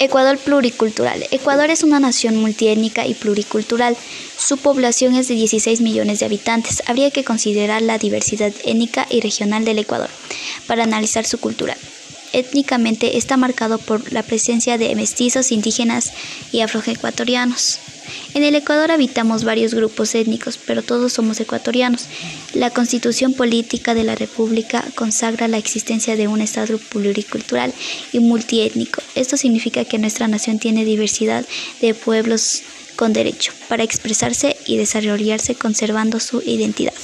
Ecuador pluricultural. Ecuador es una nación multiétnica y pluricultural. Su población es de 16 millones de habitantes. Habría que considerar la diversidad étnica y regional del Ecuador para analizar su cultura. Étnicamente está marcado por la presencia de mestizos, indígenas y afroecuatorianos. En el Ecuador habitamos varios grupos étnicos, pero todos somos ecuatorianos. La constitución política de la República consagra la existencia de un Estado pluricultural y multiétnico. Esto significa que nuestra nación tiene diversidad de pueblos con derecho para expresarse y desarrollarse conservando su identidad.